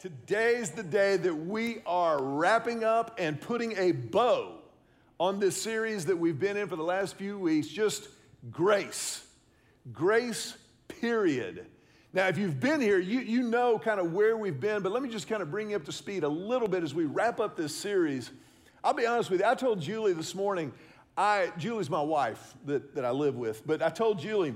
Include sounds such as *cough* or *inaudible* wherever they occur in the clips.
Today's the day that we are wrapping up and putting a bow on this series that we've been in for the last few weeks just grace. Grace, period. Now, if you've been here, you, you know kind of where we've been, but let me just kind of bring you up to speed a little bit as we wrap up this series. I'll be honest with you, I told Julie this morning, I, Julie's my wife that, that I live with, but I told Julie,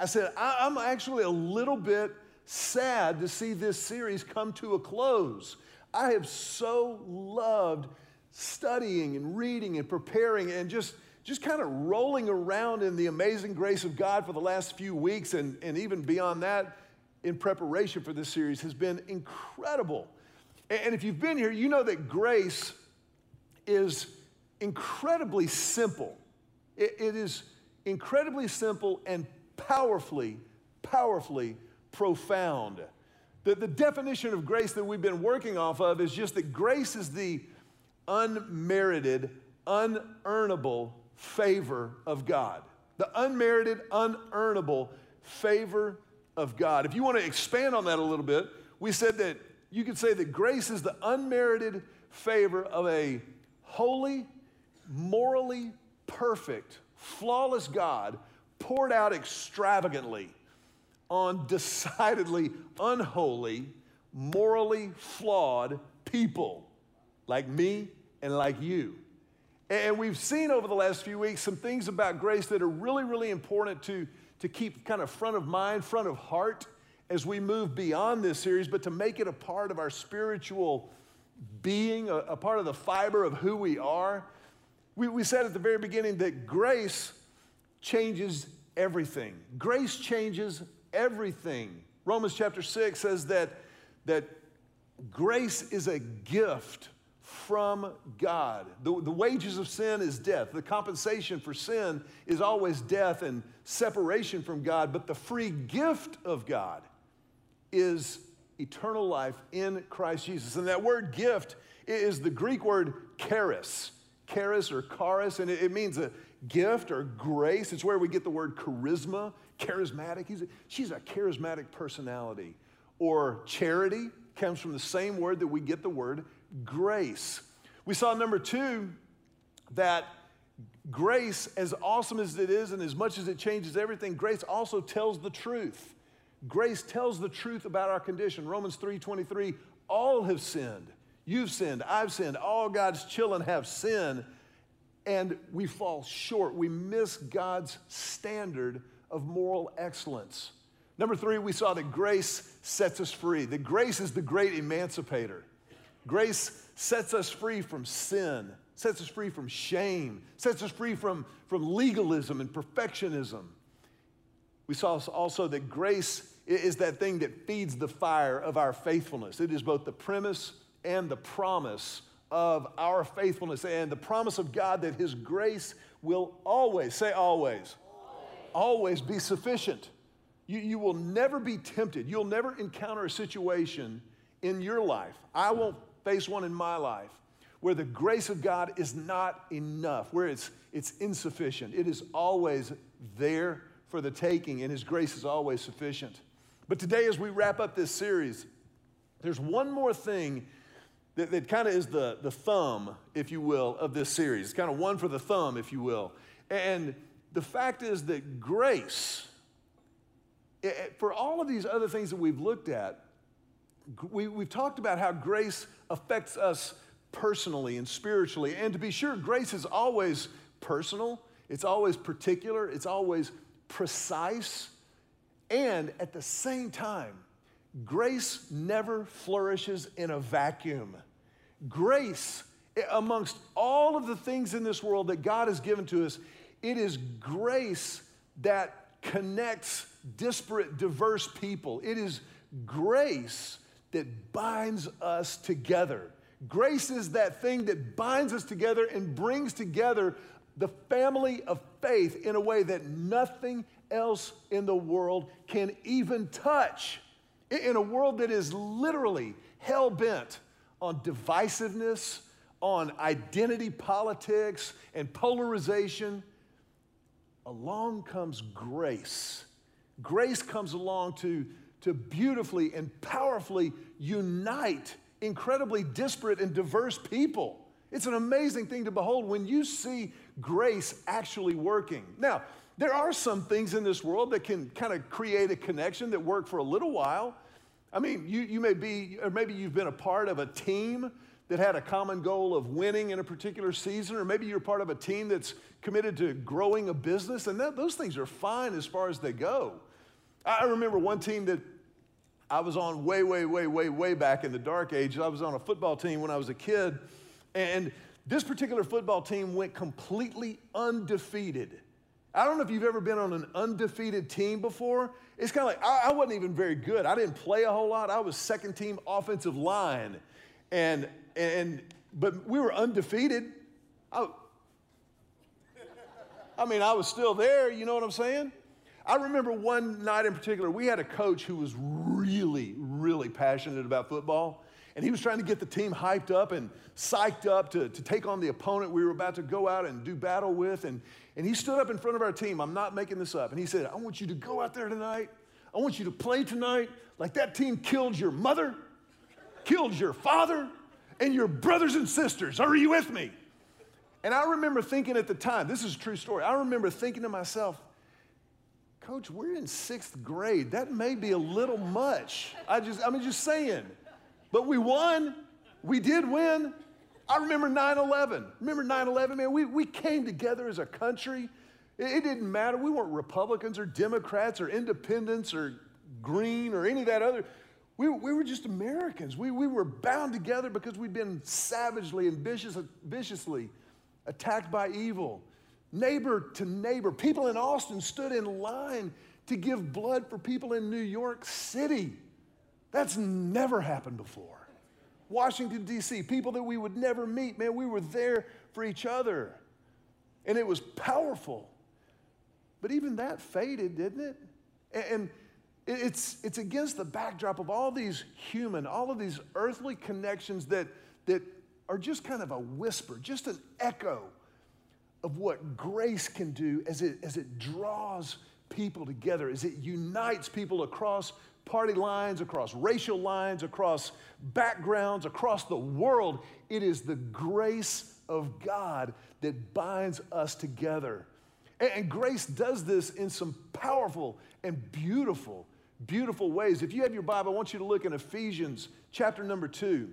I said, I, I'm actually a little bit sad to see this series come to a close. I have so loved studying and reading and preparing and just, just kind of rolling around in the amazing grace of God for the last few weeks and, and even beyond that in preparation for this series has been incredible. And if you've been here, you know that grace is incredibly simple. it, it is incredibly simple and powerfully, powerfly profound. The, the definition of grace that we've been working off of is just that grace is the unmerited, unearnable favor of God. The unmerited, unearnable favor of God. If you want to expand on that a little bit, we said that you could say that grace is the unmerited favor of a holy, morally perfect, flawless God poured out extravagantly on decidedly unholy, morally flawed people like me and like you. And we've seen over the last few weeks some things about grace that are really, really important to, to keep kind of front of mind, front of heart as we move beyond this series, but to make it a part of our spiritual being, a, a part of the fiber of who we are. We, we said at the very beginning that grace changes everything. Grace changes everything. Romans chapter 6 says that, that grace is a gift from God. The, the wages of sin is death. The compensation for sin is always death and separation from God, but the free gift of God is eternal life in Christ Jesus. And that word gift is the Greek word charis, charis or charis, and it, it means a gift or grace. It's where we get the word charisma charismatic. He's a, she's a charismatic personality. Or charity comes from the same word that we get the word grace. We saw number two that grace, as awesome as it is and as much as it changes everything, grace also tells the truth. Grace tells the truth about our condition. Romans 3:23, all have sinned. You've sinned, I've sinned, all God's children have sinned, and we fall short. We miss God's standard of moral excellence. Number three, we saw that grace sets us free. That grace is the great emancipator. Grace sets us free from sin, sets us free from shame, sets us free from, from legalism and perfectionism. We saw also that grace is that thing that feeds the fire of our faithfulness. It is both the premise and the promise of our faithfulness and the promise of God that His grace will always, say always, always be sufficient. You, you will never be tempted. You'll never encounter a situation in your life. I won't face one in my life where the grace of God is not enough, where it's, it's insufficient. It is always there for the taking, and His grace is always sufficient. But today, as we wrap up this series, there's one more thing that, that kind of is the, the thumb, if you will, of this series. It's kind of one for the thumb, if you will. And the fact is that grace, eh, eh, for all of these other things that we've looked at, we, we've talked about how grace affects us personally and spiritually. And to be sure, grace is always personal, it's always particular, it's always precise. And at the same time, grace never flourishes in a vacuum. Grace, eh, amongst all of the things in this world that God has given to us, it is grace that connects disparate, diverse people. It is grace that binds us together. Grace is that thing that binds us together and brings together the family of faith in a way that nothing else in the world can even touch. In a world that is literally hell bent on divisiveness, on identity politics, and polarization, along comes grace. Grace comes along to, to beautifully and powerfully unite incredibly disparate and diverse people. It's an amazing thing to behold when you see grace actually working. Now, there are some things in this world that can kind of create a connection that work for a little while. I mean, you, you may be, or maybe you've been a part of a team that had a common goal of winning in a particular season, or maybe you're part of a team that's committed to growing a business, and that, those things are fine as far as they go. I remember one team that I was on way, way, way, way, way back in the dark ages. I was on a football team when I was a kid, and this particular football team went completely undefeated. I don't know if you've ever been on an undefeated team before. It's kind of like I, I, wasn't even very good. I didn't play a whole lot. I was second team offensive line, and and but we were undefeated. I, I mean, I was still there. You know what I'm saying? I remember one night in particular, we had a coach who was really, really passionate about football. And he was trying to get the team hyped up and psyched up to, to take on the opponent we were about to go out and do battle with. And, and he stood up in front of our team. I'm not making this up. And he said, I want you to go out there tonight. I want you to play tonight like that team killed your mother, killed your father, and your brothers and sisters. Are you with me? And I remember thinking at the time, this is a true story. I remember thinking to myself, Coach, we're in sixth grade. That may be a little much. I just, I mean, just saying. But we won. We did win. I remember 9 11. Remember 9 11, man? We, we came together as a country. It, it didn't matter. We weren't Republicans or Democrats or independents or green or any of that other. We, we were just Americans. We, we were bound together because we'd been savagely and vicious, viciously attacked by evil. Neighbor to neighbor. People in Austin stood in line to give blood for people in New York City. That's never happened before. Washington, D.C., people that we would never meet, man, we were there for each other. And it was powerful. But even that faded, didn't it? And it's, it's against the backdrop of all these human, all of these earthly connections that, that are just kind of a whisper, just an echo of what grace can do as it, as it draws people together, as it unites people across party lines, across racial lines, across backgrounds, across the world. It is the grace of God that binds us together. And, and grace does this in some powerful and beautiful, beautiful ways. If you have your Bible, I want you to look in Ephesians chapter number two.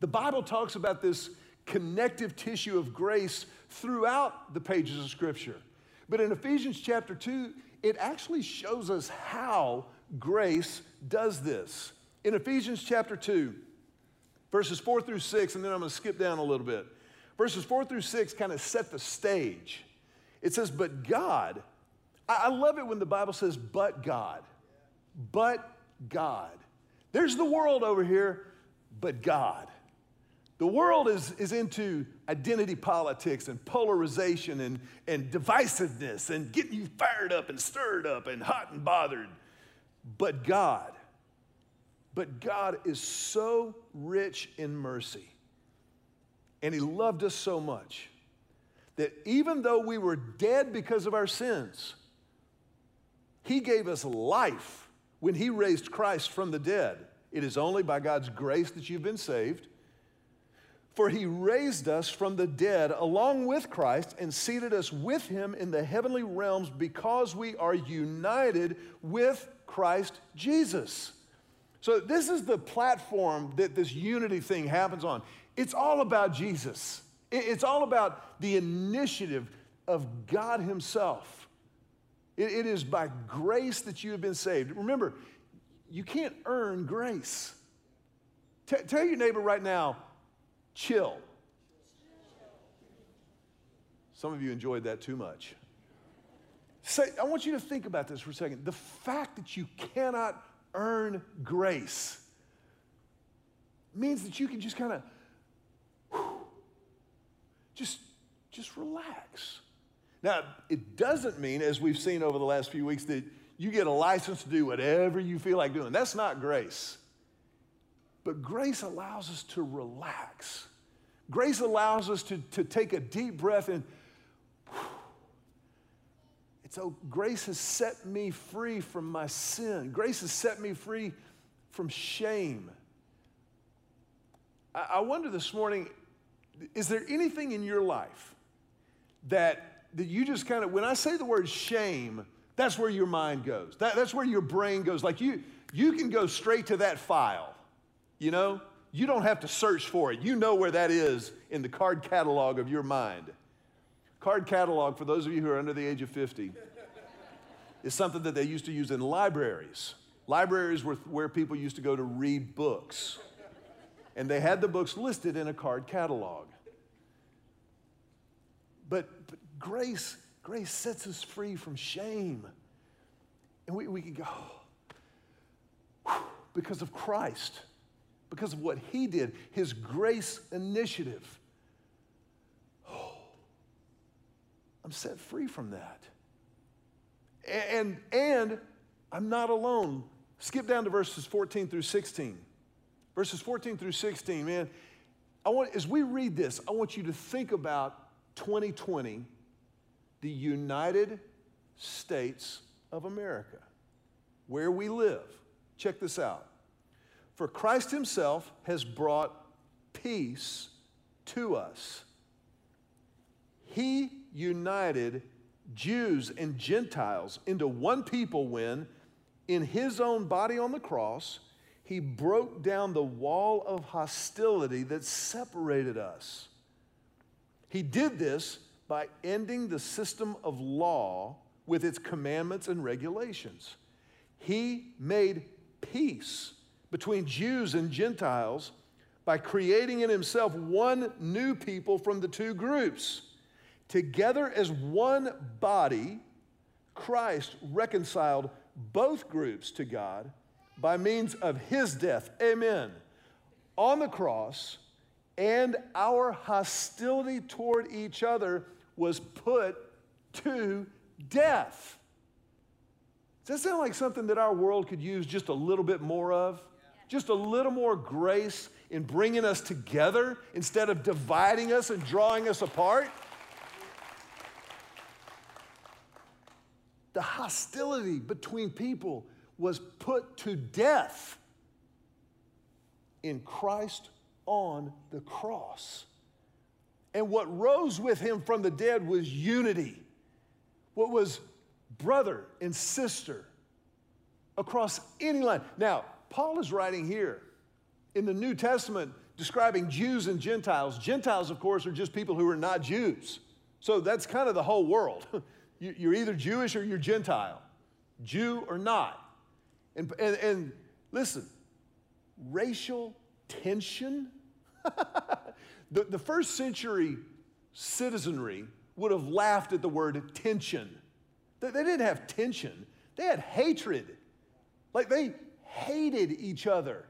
The Bible talks about this connective tissue of grace throughout the pages of Scripture. But in Ephesians chapter 2, it actually shows us how grace does this. In Ephesians chapter 2, verses 4 through 6, and then I'm going to skip down a little bit. Verses 4 through 6 kind of set the stage. It says, But God, I love it when the Bible says, But God. But God. There's the world over here, but God. The world is, is into identity politics and polarization and, and divisiveness and getting you fired up and stirred up and hot and bothered. But God, but God is so rich in mercy. And He loved us so much that even though we were dead because of our sins, He gave us life when He raised Christ from the dead. It is only by God's grace that you've been saved. For he raised us from the dead along with Christ and seated us with him in the heavenly realms because we are united with Christ Jesus. So, this is the platform that this unity thing happens on. It's all about Jesus, it's all about the initiative of God Himself. It is by grace that you have been saved. Remember, you can't earn grace. T- tell your neighbor right now, chill. Some of you enjoyed that too much. Say, I want you to think about this for a second. The fact that you cannot earn grace means that you can just kind of just just relax. Now, it doesn't mean, as we've seen over the last few weeks, that you get a license to do whatever you feel like doing. That's not grace. But grace allows us to relax. Grace allows us to, to take a deep breath and so grace has set me free from my sin. Grace has set me free from shame. I wonder this morning is there anything in your life that, that you just kind of, when I say the word shame, that's where your mind goes. That, that's where your brain goes. Like you, you can go straight to that file, you know? You don't have to search for it. You know where that is in the card catalog of your mind. Card catalog, for those of you who are under the age of 50, is something that they used to use in libraries. Libraries were where people used to go to read books. And they had the books listed in a card catalog. But, but grace, grace sets us free from shame. And we, we can go, because of Christ, because of what He did, His grace initiative. Oh, I'm set free from that. And, and I'm not alone. Skip down to verses 14 through 16. Verses 14 through 16, man. I want, as we read this, I want you to think about 2020, the United States of America, where we live. Check this out. For Christ Himself has brought peace to us. He united Jews and Gentiles into one people when, in His own body on the cross, He broke down the wall of hostility that separated us. He did this by ending the system of law with its commandments and regulations. He made peace between Jews and Gentiles by creating in himself one new people from the two groups. Together as one body, Christ reconciled both groups to God by means of his death. Amen. On the cross, and our hostility toward each other was put to death. Does that sound like something that our world could use just a little bit more of? Just a little more grace in bringing us together instead of dividing us and drawing us apart? The hostility between people was put to death in Christ on the cross. And what rose with him from the dead was unity. What was brother and sister across any line. Now, Paul is writing here in the New Testament describing Jews and Gentiles. Gentiles, of course, are just people who are not Jews. So that's kind of the whole world. *laughs* You're either Jewish or you're Gentile, Jew or not. And, and, and listen, racial tension *laughs* the, the first century citizenry would have laughed at the word tension. They, they didn't have tension, they had hatred. Like they hated each other.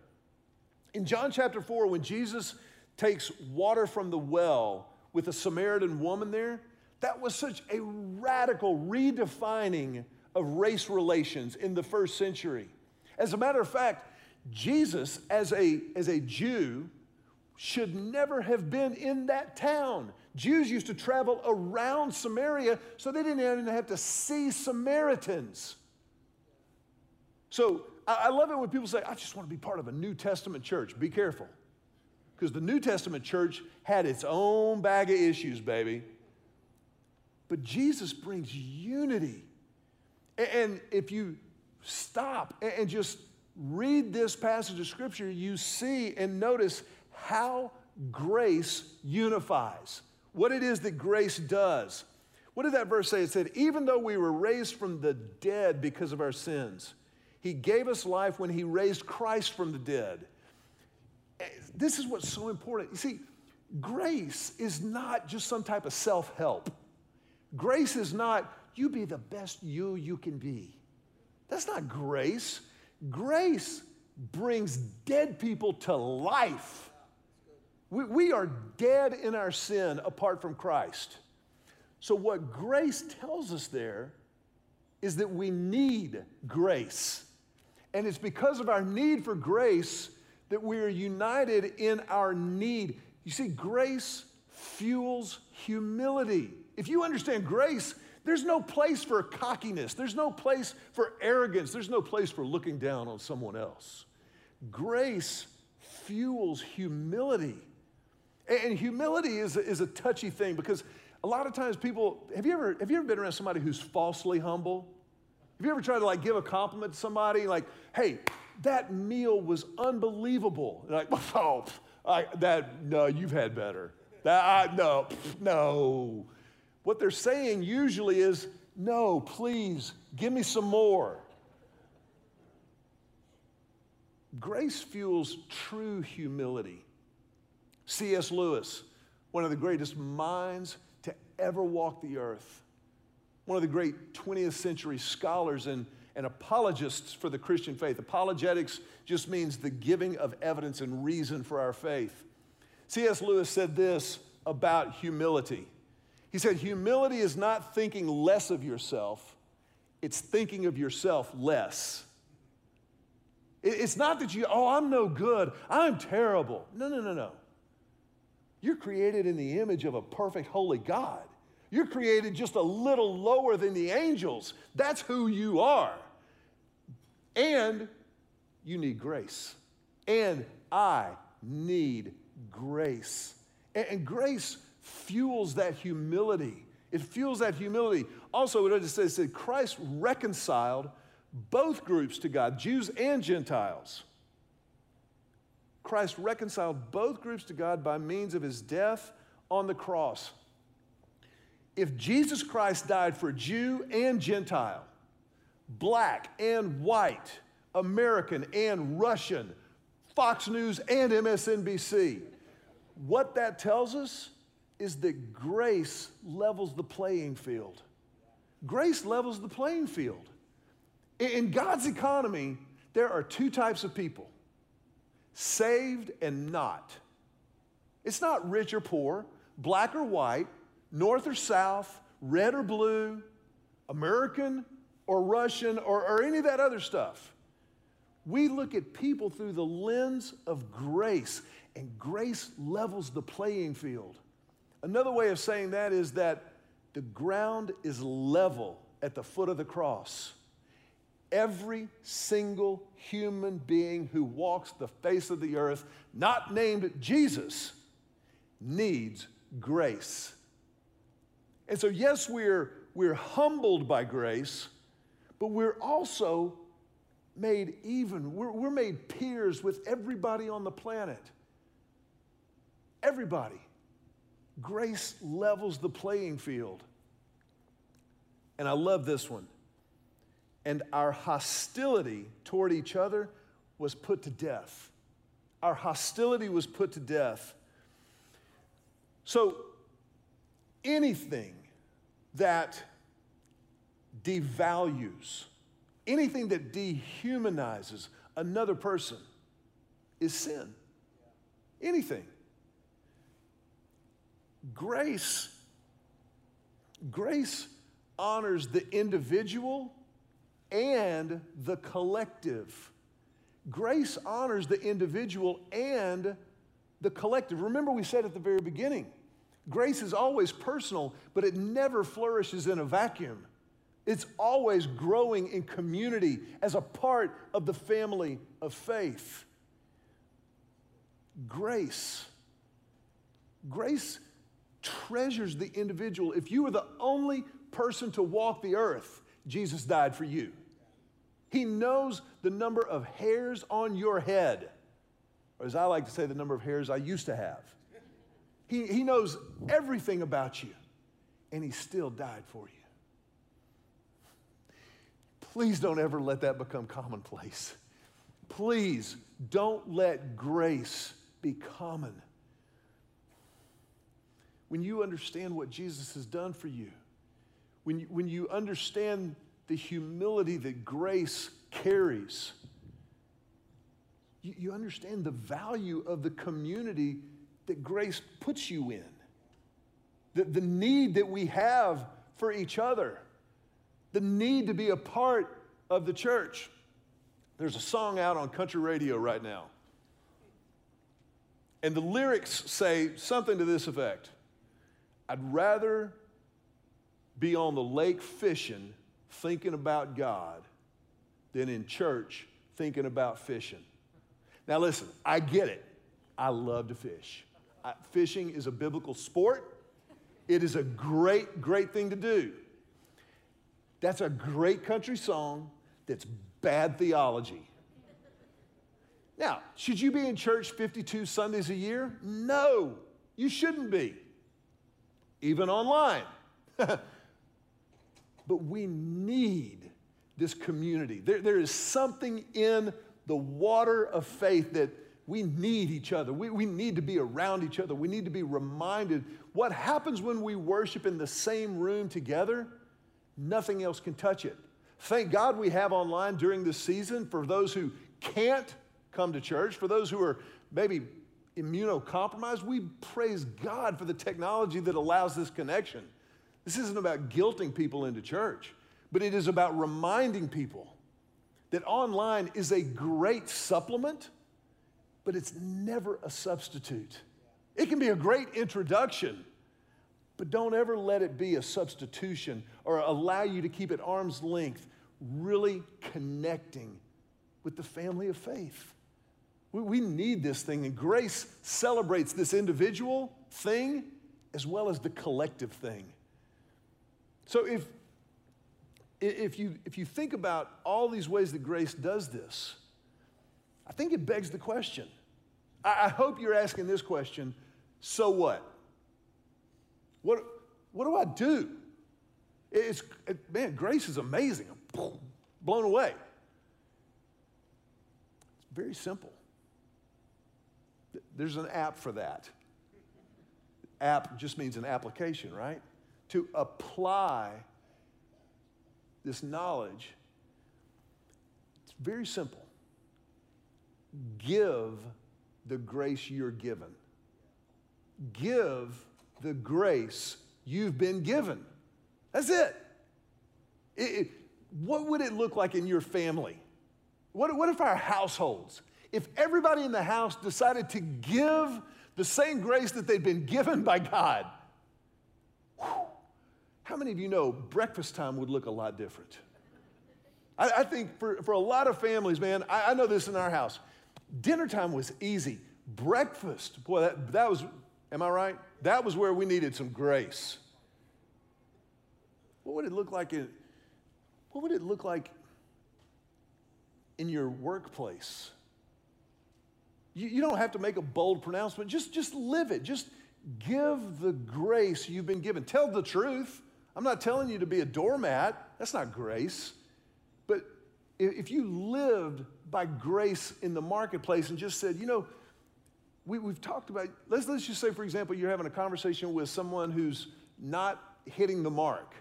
In John chapter 4, when Jesus takes water from the well with a Samaritan woman there, that was such a radical redefining of race relations in the first century. As a matter of fact, Jesus, as a, as a Jew, should never have been in that town. Jews used to travel around Samaria, so they didn't even have to see Samaritans. So I love it when people say, I just want to be part of a New Testament church. Be careful. Because the New Testament church had its own bag of issues, baby. But Jesus brings unity. And if you stop and just read this passage of scripture, you see and notice how grace unifies, what it is that grace does. What did that verse say? It said, Even though we were raised from the dead because of our sins, He gave us life when He raised Christ from the dead. Eh, this is what's so important. You see, grace is not just some type of self help. Grace is not, you be the best you you can be. That's not grace. Grace brings dead people to life. We, we are dead in our sin apart from Christ. So, what grace tells us there is that we need grace. And it's because of our need for grace that we are united in our need. You see, grace fuels humility. If you understand grace, there's no place for cockiness, there's no place for arrogance, there's no place for looking down on someone else. Grace fuels humility. And humility is is a touchy thing because a lot of times people, have you ever, have you ever been around somebody who's falsely humble? Have you ever tried to like give a compliment to somebody like, hey, that meal was unbelievable? like, *laughs* oh, I, that, no, you've had better. That, I, no, no. What they're saying usually is, no, please, give me some more. Grace fuels true humility. C.S. Lewis, one of the greatest minds to ever walk the earth, one of the great 20th century scholars and, and apologists for the Christian faith. Apologetics just means the giving of evidence and reason for our faith. C.S. Lewis said this about humility. He said, Humility is not thinking less of yourself, it's thinking of yourself less. It's not that you, oh, I'm no good, I'm terrible. No, no, no, no. You're created in the image of a perfect, holy God. You're created just a little lower than the angels. That's who you are. And you need grace. And I need grace. And, grace fuels that humility. It fuels that humility. Also, it said Christ reconciled both groups to God, Jews and Gentiles. Christ reconciled both groups to God by means of his death on the cross. If Jesus Christ died for Jew and Gentile, black and white, American and Russian, Fox News and MSNBC, what that tells us is that grace levels the playing field. Grace levels the playing field. In God's economy, there are two types of people saved and not. It's not rich or poor, black or white, north or south, red or blue, American or Russian or, or any of that other stuff. We look at people through the lens of grace, and grace levels the playing field. Another way of saying that is that the ground is level at the foot of the cross. Every single human being who walks the face of the earth, not named Jesus, needs grace. And so, yes, we're, we're humbled by grace, but we're also made even. We're, we're made peers with everybody on the planet. Everybody. Grace levels the playing field. And I love this one and our hostility toward each other was put to death. Our hostility was put to death. So, anything that devalues, anything that dehumanizes another person is sin. Anything. Grace, grace honors the individual and the collective. Grace honors the individual and the collective. Remember, we said at the very beginning grace is always personal, but it never flourishes in a vacuum. It's always growing in community as a part of the family of faith. Grace. Grace treasures the individual. If you were the only person to walk the earth, Jesus died for you. He knows the number of hairs on your head, or as I like to say, the number of hairs I used to have. He, he knows everything about you, and He still died for you. Please don't ever let that become commonplace. Please don't let grace be common. When you understand what Jesus has done for you, when you, when you understand the humility that grace carries. You, you understand the value of the community that grace puts you in, the, the need that we have for each other, the need to be a part of the church. There's a song out on country radio right now. And the lyrics say something to this effect I'd rather be on the lake fishing thinking about God than in church thinking about fishing. Now, listen, I get it. I love to fish. I, fishing is a biblical sport. It is a great, great thing to do. That's a great country song that's bad theology. Now, should you be in church 52 Sundays a year? No, you shouldn't be, even online. *laughs* but we need this community. There, there is something in the water of faith that we need each other. We, we need to be around each other. We need to be reminded what happens when we worship in the same room together. Nothing else can touch it. Thank God we have online during this season for those who can't come to church. For those who are maybe immunocompromised, we praise God for the technology that allows this connection. This isn't about guilting people into church, but it is about reminding people that online is a great supplement, but it's never a substitute. It can be a great introduction, but don't ever let it be a substitution or allow you to keep at arm's length, really connecting with the family of faith. We, we need this thing, and grace celebrates this individual thing as well as the collective thing. So if, if, you, if you think about all these ways that grace does this, I think it begs the question. I, I hope you're asking this question so what? What, what do I do? It's, it, man, grace is amazing. I'm blown away. It's very simple. There's an app for that. App just means an application, right? To apply this knowledge, it's very simple. Give the grace you're given. Give the grace you've been given. That's it. it, it what would it look like in your family? What, what if our households, if everybody in the house decided to give the same grace that they'd been given by God, whew, how many of you know breakfast time would look a lot different? I, I think for, for a lot of families, man, I, I know this in our house. Dinner time was easy. Breakfast, boy, that, that was, am I right? That was where we needed some grace. What would it look like in, what would it look like in your workplace? You, you don't have to make a bold pronouncement. Just, just live it. Just give the grace you've been given. Tell the truth. I'm not telling you to be a doormat. That's not grace. But if you lived by grace in the marketplace and just said, you know, we, have talked about, let's, let's just say, for example, you're having a conversation with someone who's not hitting the mark.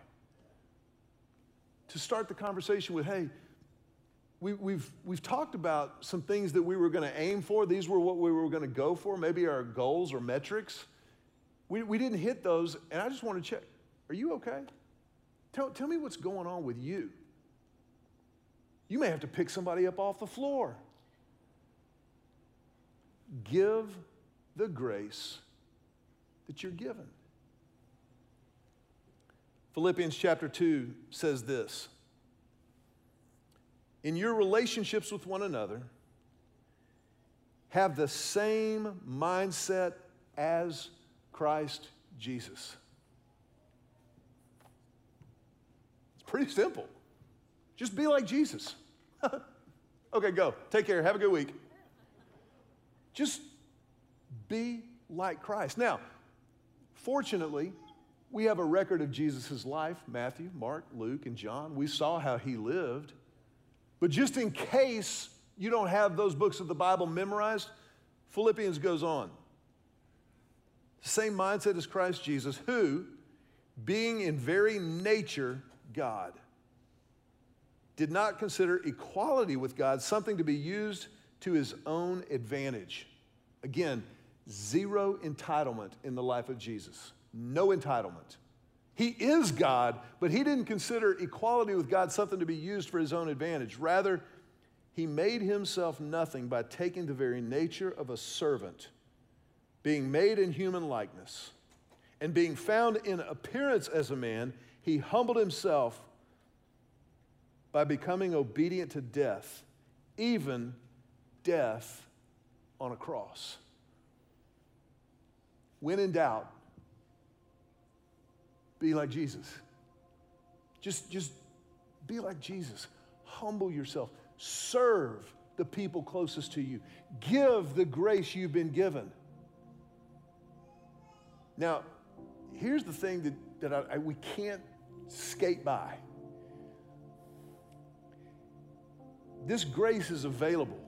To start the conversation with, hey, we, have we've, we've talked about some things that we were going to aim for. These were what we were going to go for, maybe our goals or metrics. We, we didn't hit those, and I just want to check are you okay? Tell, tell me what's going on with you. You may have to pick somebody up off the floor. Give the grace that you're given. Philippians chapter 2 says this in your relationships with one another, have the same mindset as Christ Jesus. It's pretty simple. Just be like Jesus. *laughs* okay, go. Take care. Have a good week. Just be like Christ. Now, fortunately, we have a record of Jesus' life Matthew, Mark, Luke, and John. We saw how he lived. But just in case you don't have those books of the Bible memorized, Philippians goes on. Same mindset as Christ Jesus, who, being in very nature God, did not consider equality with God something to be used to his own advantage. Again, zero entitlement in the life of Jesus. No entitlement. He is God, but he didn't consider equality with God something to be used for his own advantage. Rather, he made himself nothing by taking the very nature of a servant, being made in human likeness, and being found in appearance as a man, he humbled himself by becoming obedient to death, even death on a cross. when in doubt, be like Jesus. Just, just be like Jesus. Humble yourself. Serve the people closest to you. Give the grace you've been given. Now, here's the thing that, that I, I, we can't skate by. This grace is available,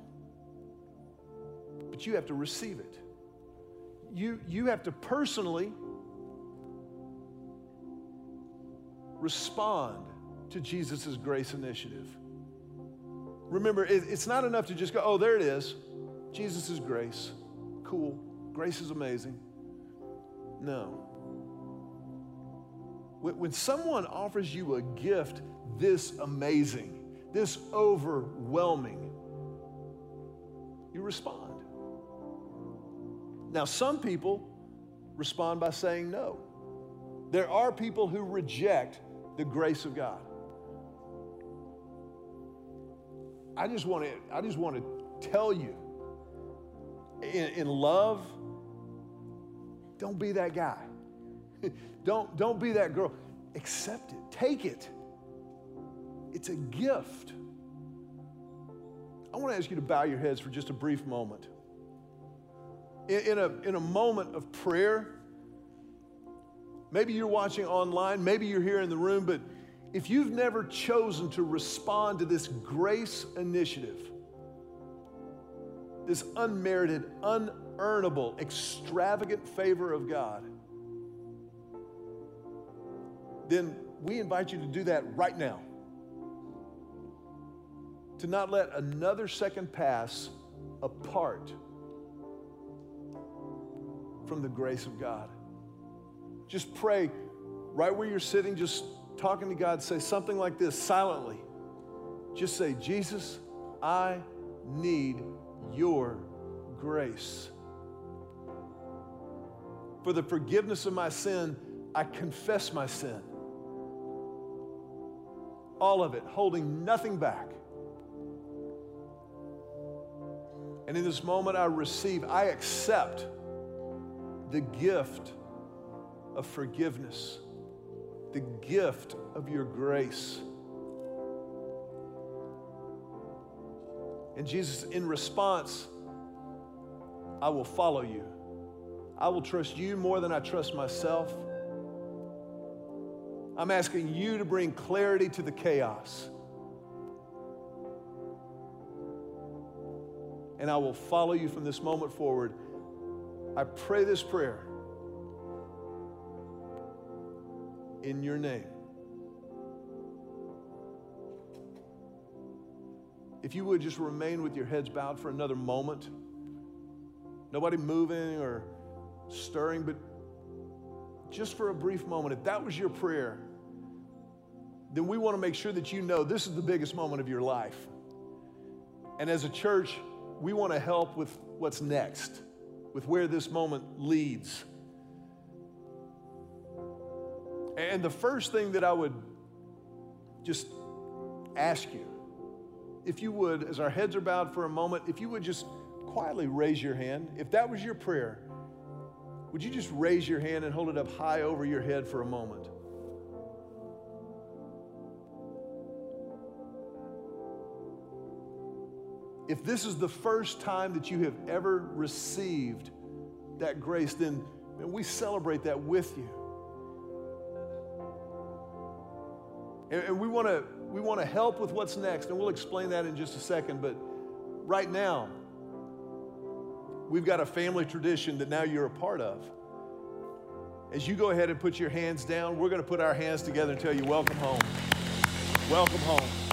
but you have to receive it. You, you have to personally respond to Jesus' grace initiative. Remember, it, it's not enough to just go, oh, there it is. Jesus' grace. Cool. Grace is amazing. No. When, someone offers you a gift this amazing, this overwhelming, you respond. Now, some people respond by saying no. There are people who reject the grace of God. I just want to, I just want to tell you in, in love, don't be that guy. *laughs* don't, don't be that girl. Accept it, take it. It's a gift. I want to ask you to bow your heads for just a brief moment. In, in, a, in a moment of prayer, maybe you're watching online, maybe you're here in the room, but if you've never chosen to respond to this grace initiative, this unmerited, unearnable, extravagant favor of God, then we invite you to do that right now. To not let another second pass apart from the grace of God. Just pray right where you're sitting, just talking to God, say something like this silently. Just say, Jesus, I need your grace. For the forgiveness of my sin, I confess my sin. All of it, holding nothing back. And in this moment, I receive, I accept the gift of forgiveness the gift of your grace. And Jesus, in response, I will follow you. I will trust you more than I trust myself. I'm asking you to bring clarity to the chaos. And I will follow you from this moment forward. I pray this prayer in your name. If you would just remain with your heads bowed for another moment, nobody moving or stirring, but just for a brief moment, if that was your prayer, then we want to make sure that you know this is the biggest moment of your life. And as a church, we want to help with what's next, with where this moment leads. And the first thing that I would just ask you, if you would, as our heads are bowed for a moment, if you would just quietly raise your hand. If that was your prayer, would you just raise your hand and hold it up high over your head for a moment? If this is the first time that you have ever received that grace, then we celebrate that with you. And, we want to we want to help with what's next, and we'll explain that in just a second. But right now, we've got a family tradition that now you're a part of. As you go ahead and put your hands down, we're going to put our hands together and tell you, Welcome home. Welcome home.